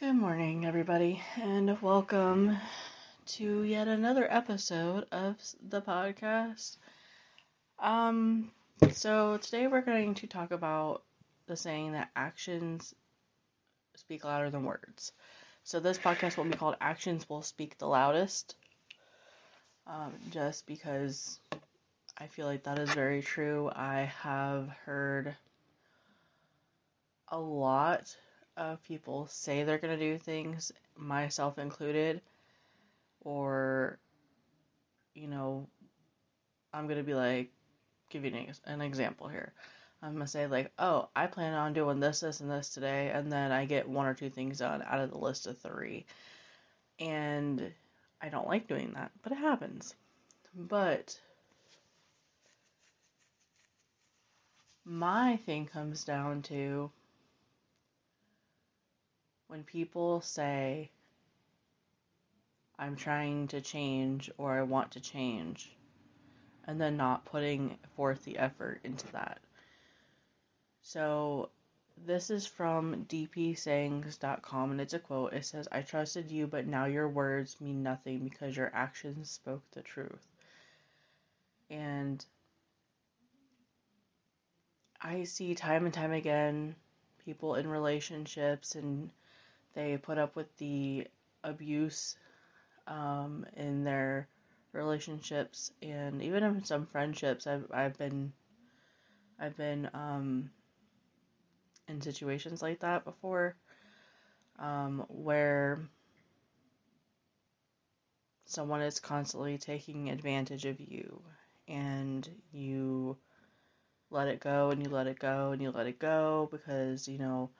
Good morning, everybody, and welcome to yet another episode of the podcast. Um, so today we're going to talk about the saying that actions speak louder than words. So this podcast will be called Actions Will Speak the Loudest. Um, just because I feel like that is very true. I have heard a lot of people say they're going to do things, myself included, or, you know, I'm going to be like, give you an example here. I'm going to say, like, oh, I plan on doing this, this, and this today, and then I get one or two things done out of the list of three. And I don't like doing that, but it happens. But my thing comes down to when people say, I'm trying to change or I want to change, and then not putting forth the effort into that. So, this is from dpsayings.com and it's a quote. It says, I trusted you, but now your words mean nothing because your actions spoke the truth. And I see time and time again people in relationships and they put up with the abuse um, in their relationships and even in some friendships. I've I've been I've been um, in situations like that before um, where someone is constantly taking advantage of you and you let it go and you let it go and you let it go because you know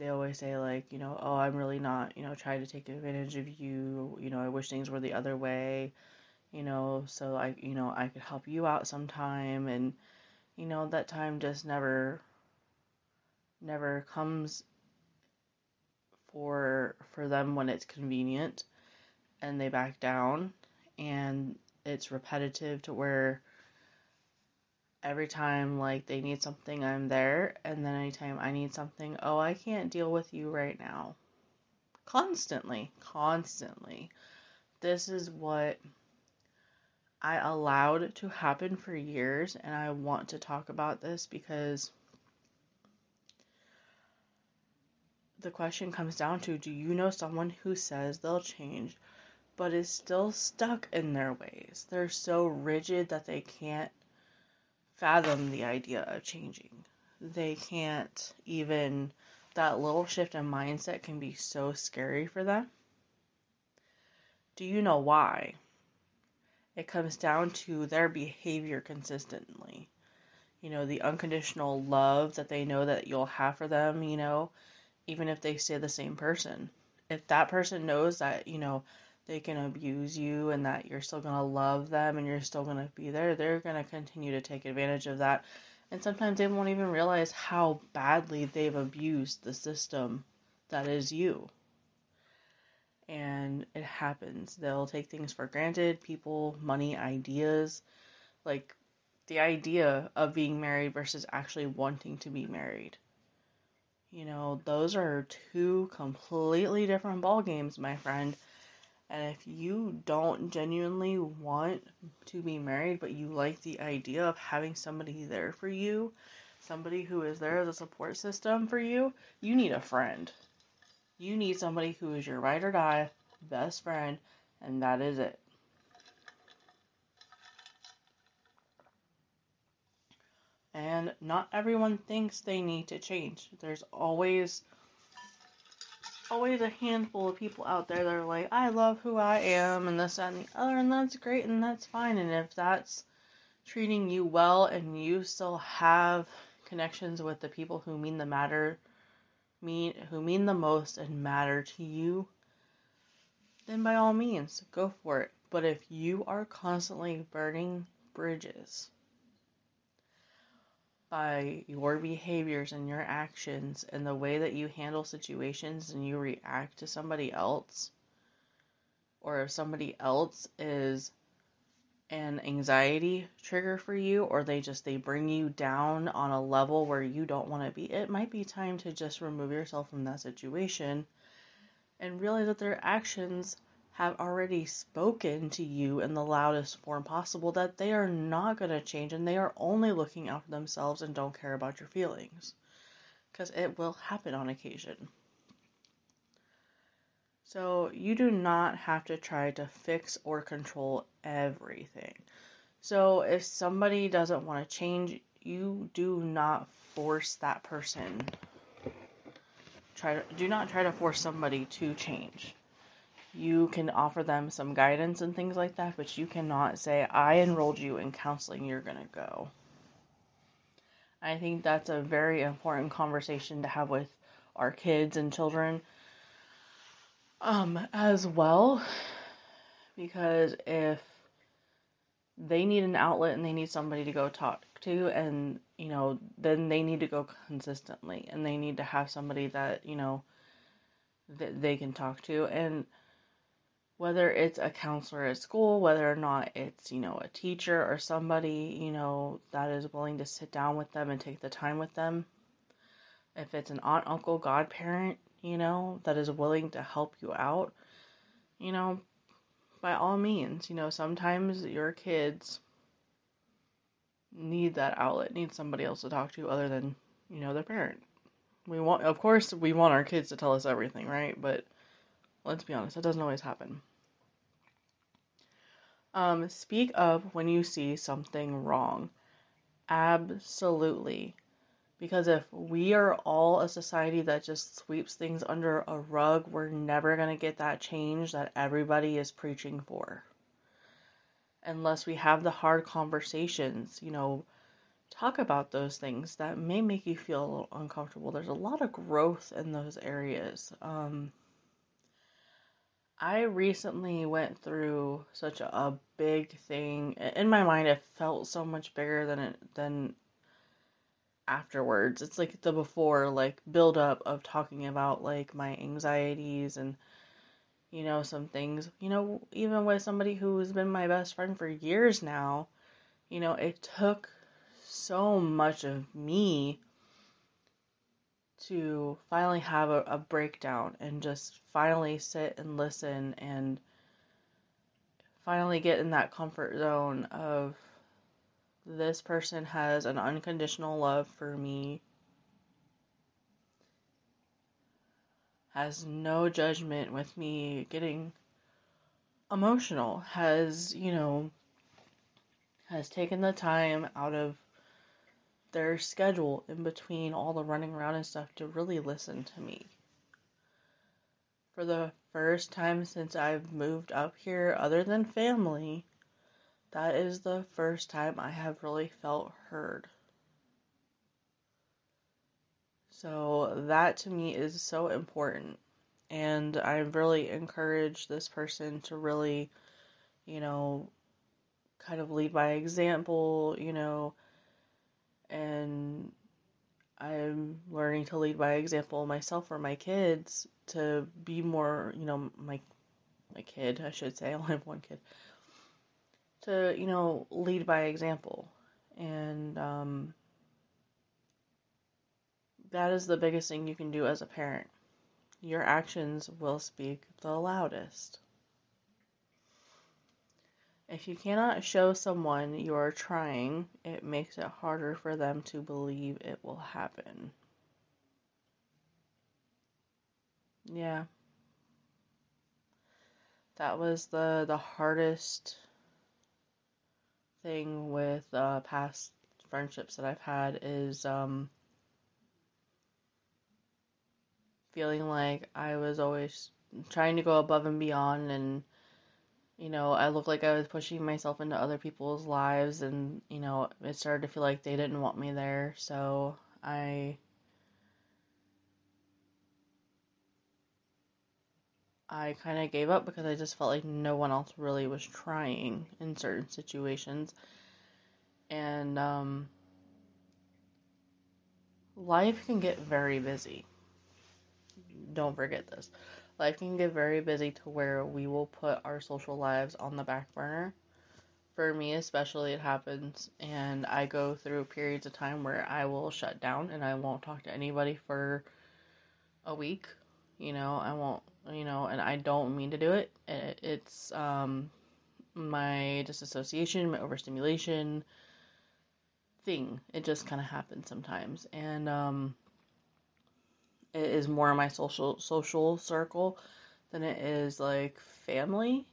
they always say like you know oh i'm really not you know trying to take advantage of you. You know i wish things were the other way. You know so i you know i could help you out sometime. And you know that time just never never comes for for them when it's convenient and they back down. And it's repetitive to where every time like they need something i'm there. And then anytime i need something oh i can't deal with you right now. Constantly constantly. This is what i allowed to happen for years and i want to talk about this because the question comes down to do you know someone who says they'll change but is still stuck in their ways? They're so rigid that they can't fathom the idea of changing. They can't even, that little shift in mindset can be so scary for them. Do you know why? It comes down to their behavior consistently. You know, the unconditional love that they know that you'll have for them, you know, even if they stay the same person. If that person knows that, you know, they can abuse you and that you're still going to love them and you're still going to be there, they're going to continue to take advantage of that. And sometimes they won't even realize how badly they've abused the system that is you. And it happens. They'll take things for granted people, money, ideas. Like the idea of being married versus actually wanting to be married. You know, those are two completely different ball games, my friend. And if you don't genuinely want to be married, but you like the idea of having somebody there for you, somebody who is there as a support system for you, you need a friend. You need somebody who is your ride or die best friend, and that is it. And not everyone thinks they need to change. There's always always a handful of people out there that are like, I love who I am, and this, that, and the other, and that's great, and that's fine. And if that's treating you well, and you still have connections with the people who mean the matter, mean who mean the most and matter to you, then by all means, go for it. But if you are constantly burning bridges, by your behaviors and your actions and the way that you handle situations and you react to somebody else, or if somebody else is an anxiety trigger for you or they just they bring you down on a level where you don't want to be it might be time to just remove yourself from that situation and realize that their actions have already spoken to you in the loudest form possible that they are not going to change and they are only looking out for themselves and don't care about your feelings because it will happen on occasion so you do not have to try to fix or control everything. So if somebody doesn't want to change, you do not force that person. Try to, do not try to force somebody to change. You can offer them some guidance and things like that, but you cannot say, I enrolled you in counseling, you're going to go. I think that's a very important conversation to have with our kids and children um, as well, because if they need an outlet and they need somebody to go talk to, and you know, then they need to go consistently, and they need to have somebody that you know that they can talk to, and whether it's a counselor at school, whether or not it's, you know, a teacher or somebody, you know, that is willing to sit down with them and take the time with them. If it's an aunt, uncle, godparent, you know, that is willing to help you out, you know, by all means, you know, sometimes your kids need that outlet, need somebody else to talk to other than, you know, their parent. We want, of course, we want our kids to tell us everything, right? But let's be honest, that doesn't always happen. Um, speak up when you see something wrong. Absolutely. Because if we are all a society that just sweeps things under a rug, we're never going to get that change that everybody is preaching for. Unless we have the hard conversations, you know, talk about those things that may make you feel uncomfortable. There's a lot of growth in those areas. Um, I recently went through such a big thing. In my mind, it felt so much bigger than it than afterwards. It's like the before, like build up of talking about like my anxieties and you know some things. You know, even with somebody who's been my best friend for years now, you know, it took so much of me to finally have a, a breakdown and just finally sit and listen and finally get in that comfort zone of this person has an unconditional love for me, has no judgment with me getting emotional, has, you know, has taken the time out of their schedule in between all the running around and stuff to really listen to me. For the first time since I've moved up here, other than family, that is the first time I have really felt heard. So that to me is so important. And I really encourage this person to really, you know, kind of lead by example, you know, and I'm learning to lead by example myself or my kids to be more, you know, my my kid, I should say, I only have one kid. To you know lead by example. And um, that is the biggest thing you can do as a parent. Your actions will speak the loudest if you cannot show someone you are trying it makes it harder for them to believe it will happen. Yeah. That was the the hardest thing with uh, past friendships that I've had is um, feeling like I was always trying to go above and beyond and you know, I looked like I was pushing myself into other people's lives and, you know, it started to feel like they didn't want me there. So I I kind of gave up because I just felt like no one else really was trying in certain situations. And um, life can get very busy. Don't forget this. Life can get very busy to where we will put our social lives on the back burner for me especially it happens and I go through periods of time where I will shut down and I won't talk to anybody for a week. You know, I won't, you know, and I don't mean to do it. It's um my disassociation, my overstimulation thing. It just kind of happens sometimes. And um it is more my social social circle than it is like family.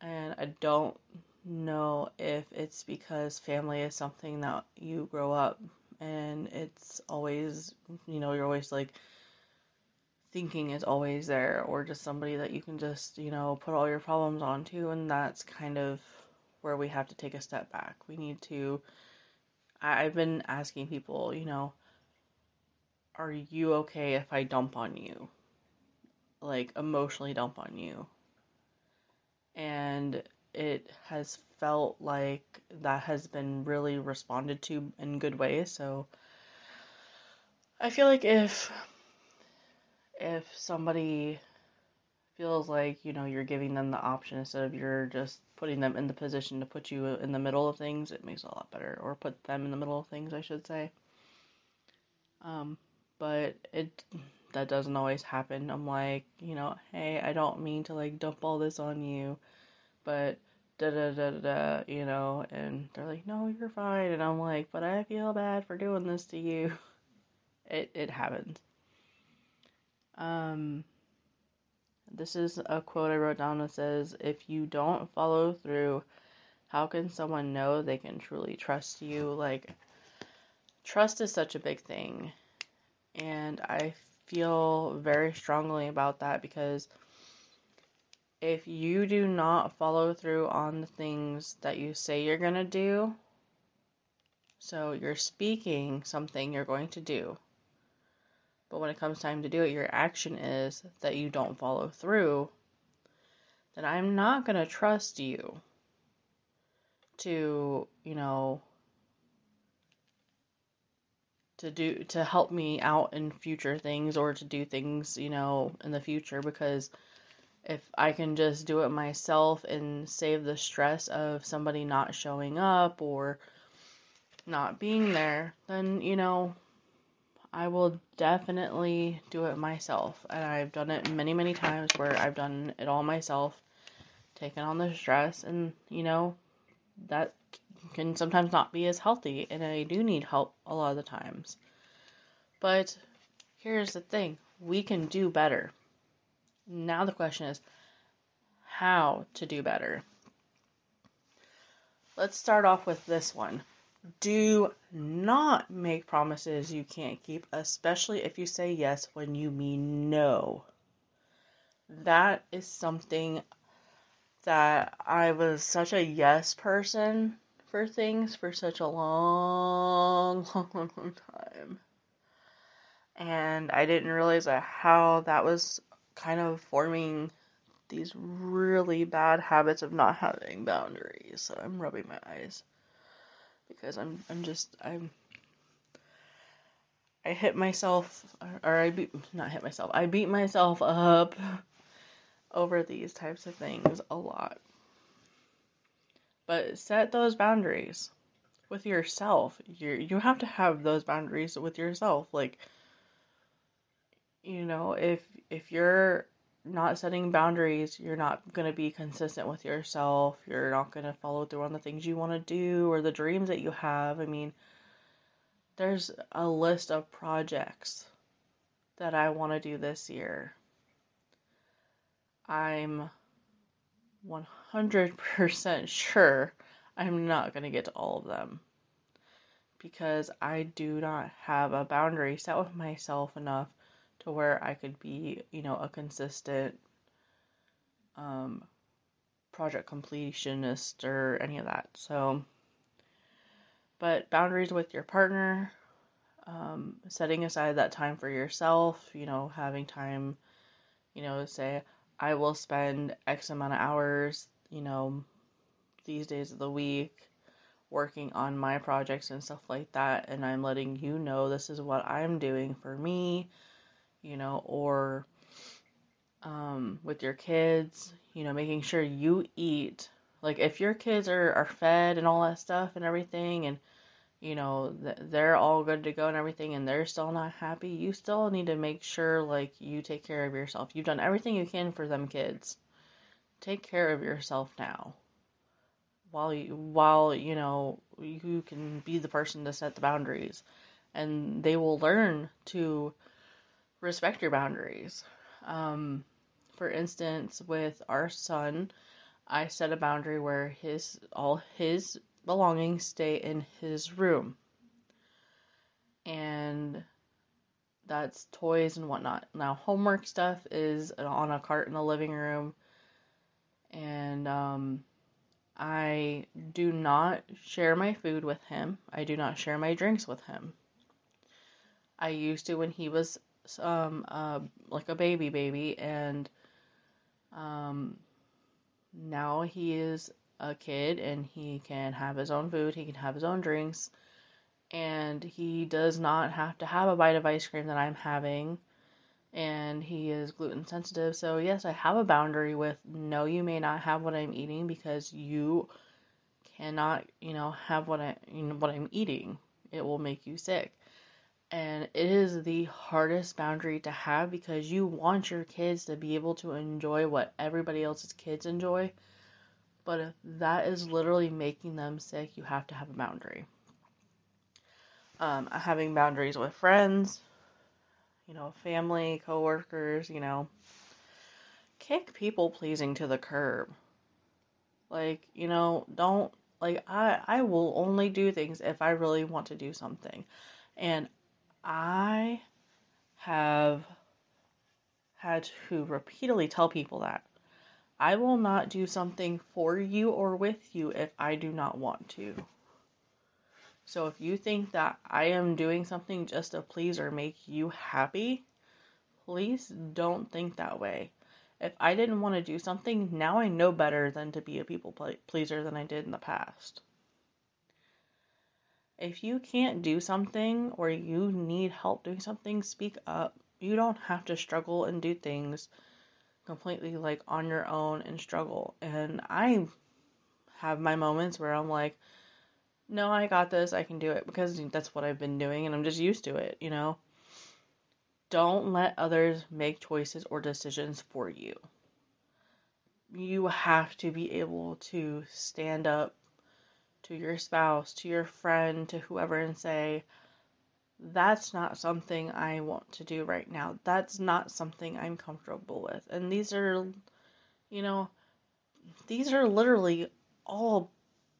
And I don't know if it's because family is something that you grow up and it's always, you know, you're always like thinking is always there or just somebody that you can just, you know, put all your problems onto and that's kind of where we have to take a step back. We need to I've been asking people, you know, are you okay if I dump on you? Like emotionally dump on you. And it has felt like that has been really responded to in good ways. So I feel like if if somebody feels like, you know, you're giving them the option instead of you're just putting them in the position to put you in the middle of things, it makes it a lot better. Or put them in the middle of things, I should say. Um, but it that doesn't always happen. I'm like, you know, hey, I don't mean to like dump all this on you, but da da da da, you know, and they're like, no, you're fine, and I'm like, but I feel bad for doing this to you. It it happens. Um, this is a quote I wrote down that says, "If you don't follow through, how can someone know they can truly trust you?" Like, trust is such a big thing, and I feel very strongly about that because if you do not follow through on the things that you say you're going to do, so you're speaking something you're going to do, but when it comes time to do it, your action is that you don't follow through, then I'm not going to trust you to, you know, to do to help me out in future things or to do things, you know, in the future because if I can just do it myself and save the stress of somebody not showing up or not being there, then, you know, I will definitely do it myself. And I've done it many, many times where I've done it all myself, taken on the stress, and, you know, that can sometimes not be as healthy, and I do need help a lot of the times. But here's the thing we can do better. Now the question is how to do better. Let's start off with this one. Do not make promises you can't keep, especially if you say yes when you mean no. That is something that I was such a yes person for things for such a long, long, long time. And I didn't realize how that was kind of forming these really bad habits of not having boundaries. So I'm rubbing my eyes because I'm I'm just I'm I hit myself or I beat not hit myself. I beat myself up over these types of things a lot. But set those boundaries with yourself. You you have to have those boundaries with yourself like you know, if if you're not setting boundaries, you're not going to be consistent with yourself. You're not going to follow through on the things you want to do or the dreams that you have. I mean, there's a list of projects that I want to do this year. I'm 100% sure I'm not going to get to all of them because I do not have a boundary set with myself enough to where I could be, you know, a consistent um, project completionist or any of that. So, but boundaries with your partner, um, setting aside that time for yourself, you know, having time, you know, say, I will spend X amount of hours, you know, these days of the week working on my projects and stuff like that. And I'm letting you know this is what I'm doing for me you know, or um, with your kids, you know, making sure you eat Like if your kids are, are fed and all that stuff and everything and you know they're all good to go and everything and they're still not happy, you still need to make sure like you take care of yourself. You've done everything you can for them kids. Take care of yourself now. While you while you know you can be the person to set the boundaries and they will learn to respect your boundaries. Um, for instance, with our son, I set a boundary where his all his belongings stay in his room. And that's toys and whatnot. Now, homework stuff is on a cart in the living room. And um, I do not share my food with him. I do not share my drinks with him. I used to when he was um, uh, like a baby baby, and um, now he is a kid and he can have his own food, he can have his own drinks, and he does not have to have a bite of ice cream that I'm having. And he is gluten sensitive, so yes, I have a boundary with no, you may not have what I'm eating because you cannot, you know, have what I, you know, what I'm eating. It will make you sick. And it is the hardest boundary to have because you want your kids to be able to enjoy what everybody else's kids enjoy but if that is literally making them sick, you have to have a boundary. Um, having boundaries with friends, you know, family, coworkers, you know, kick people pleasing to the curb. Like, you know, don't like I I will only do things if I really want to do something. And I have had to repeatedly tell people that I will not do something for you or with you if I do not want to. So if you think that I am doing something just to please or make you happy, please don't think that way. If I didn't want to do something, now I know better than to be a people pleaser than I did in the past. If you can't do something or you need help doing something, speak up. You don't have to struggle and do things completely like on your own and struggle. And I have my moments where I'm like, no, I got this, I can do it because that's what I've been doing and I'm just used to it, you know? Don't let others make choices or decisions for you. You have to be able to stand up to your spouse, to your friend, to whoever, and say, that's not something I want to do right now. That's not something I'm comfortable with. And these are, you know, these are literally all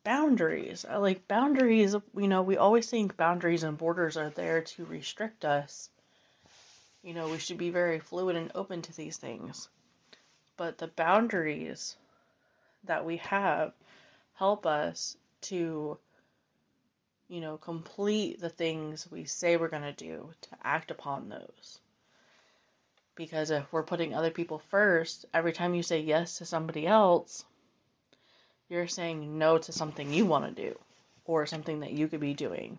boundaries. Like, boundaries, you know, we always think boundaries and borders are there to restrict us. You know, we should be very fluid and open to these things. But the boundaries that we have help us to you know, complete the things we say we're going to do, to act upon those. Because if we're putting other people first, every time you say yes to somebody else, you're saying no to something you want to do or something that you could be doing.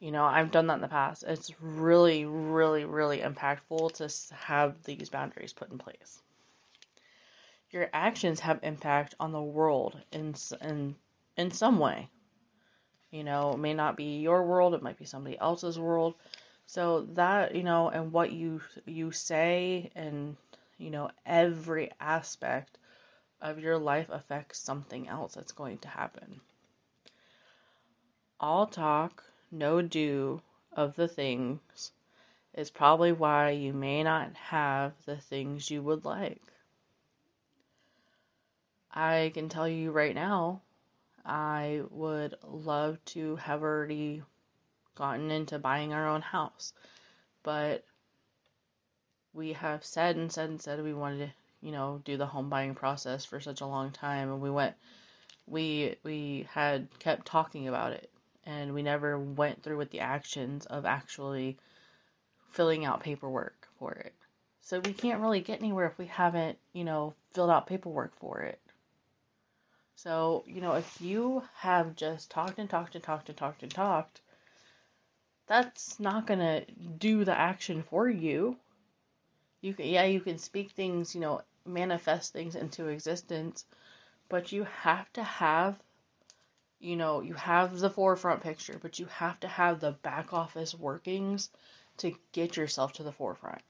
You know, I've done that in the past. It's really, really, really impactful to have these boundaries put in place. Your actions have impact on the world in in in some way. You know, it may not be your world, it might be somebody else's world. So that, you know, and what you you say and you know, every aspect of your life affects something else that's going to happen. All talk, no do of the things is probably why you may not have the things you would like. I can tell you right now, I would love to have already gotten into buying our own house. But we have said and said and said we wanted to, you know, do the home buying process for such a long time and we went we we had kept talking about it and we never went through with the actions of actually filling out paperwork for it. So we can't really get anywhere if we haven't, you know, filled out paperwork for it. So, you know, if you have just talked and talked and talked and talked and talked, that's not going to do the action for you. You can, yeah, you can speak things, you know, manifest things into existence, but you have to have you know, you have the forefront picture, but you have to have the back office workings to get yourself to the forefront.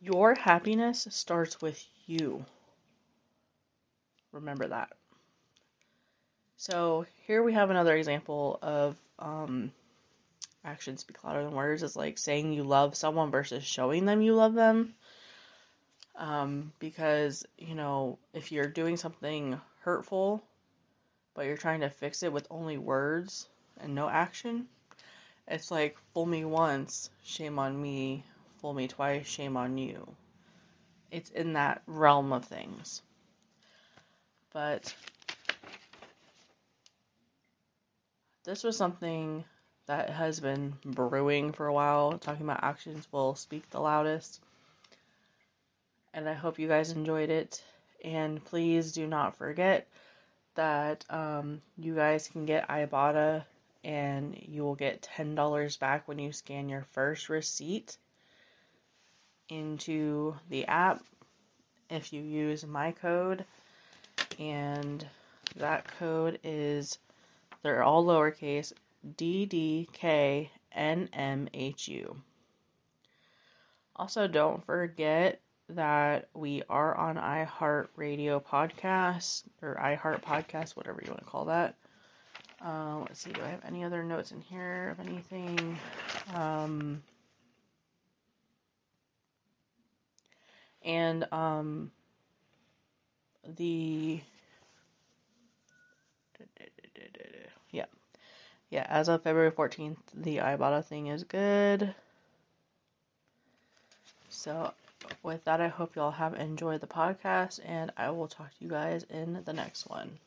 Your happiness starts with you. Remember that. So here we have another example of um, actions speak louder than words. It's like saying you love someone versus showing them you love them. Um, because, you know, if you're doing something hurtful, but you're trying to fix it with only words and no action, it's like fool me once, shame on me, fool me twice, shame on you. It's in that realm of things. But this was something that has been brewing for a while, talking about actions will speak the loudest. And I hope you guys enjoyed it. And please do not forget that um, you guys can get Ibotta and you will get $10 back when you scan your first receipt into the app if you use my code. And that code is, they're all lowercase, DDKNMHU. Also, don't forget that we are on iHeartRadio podcast or iHeart podcast, whatever you want to call that. Uh, let's see, do I have any other notes in here of anything? Um, and um, the yeah. As of February fourteenth, the Ibotta thing is good. So with that, I hope you all have enjoyed the podcast, and I will talk to you guys in the next one.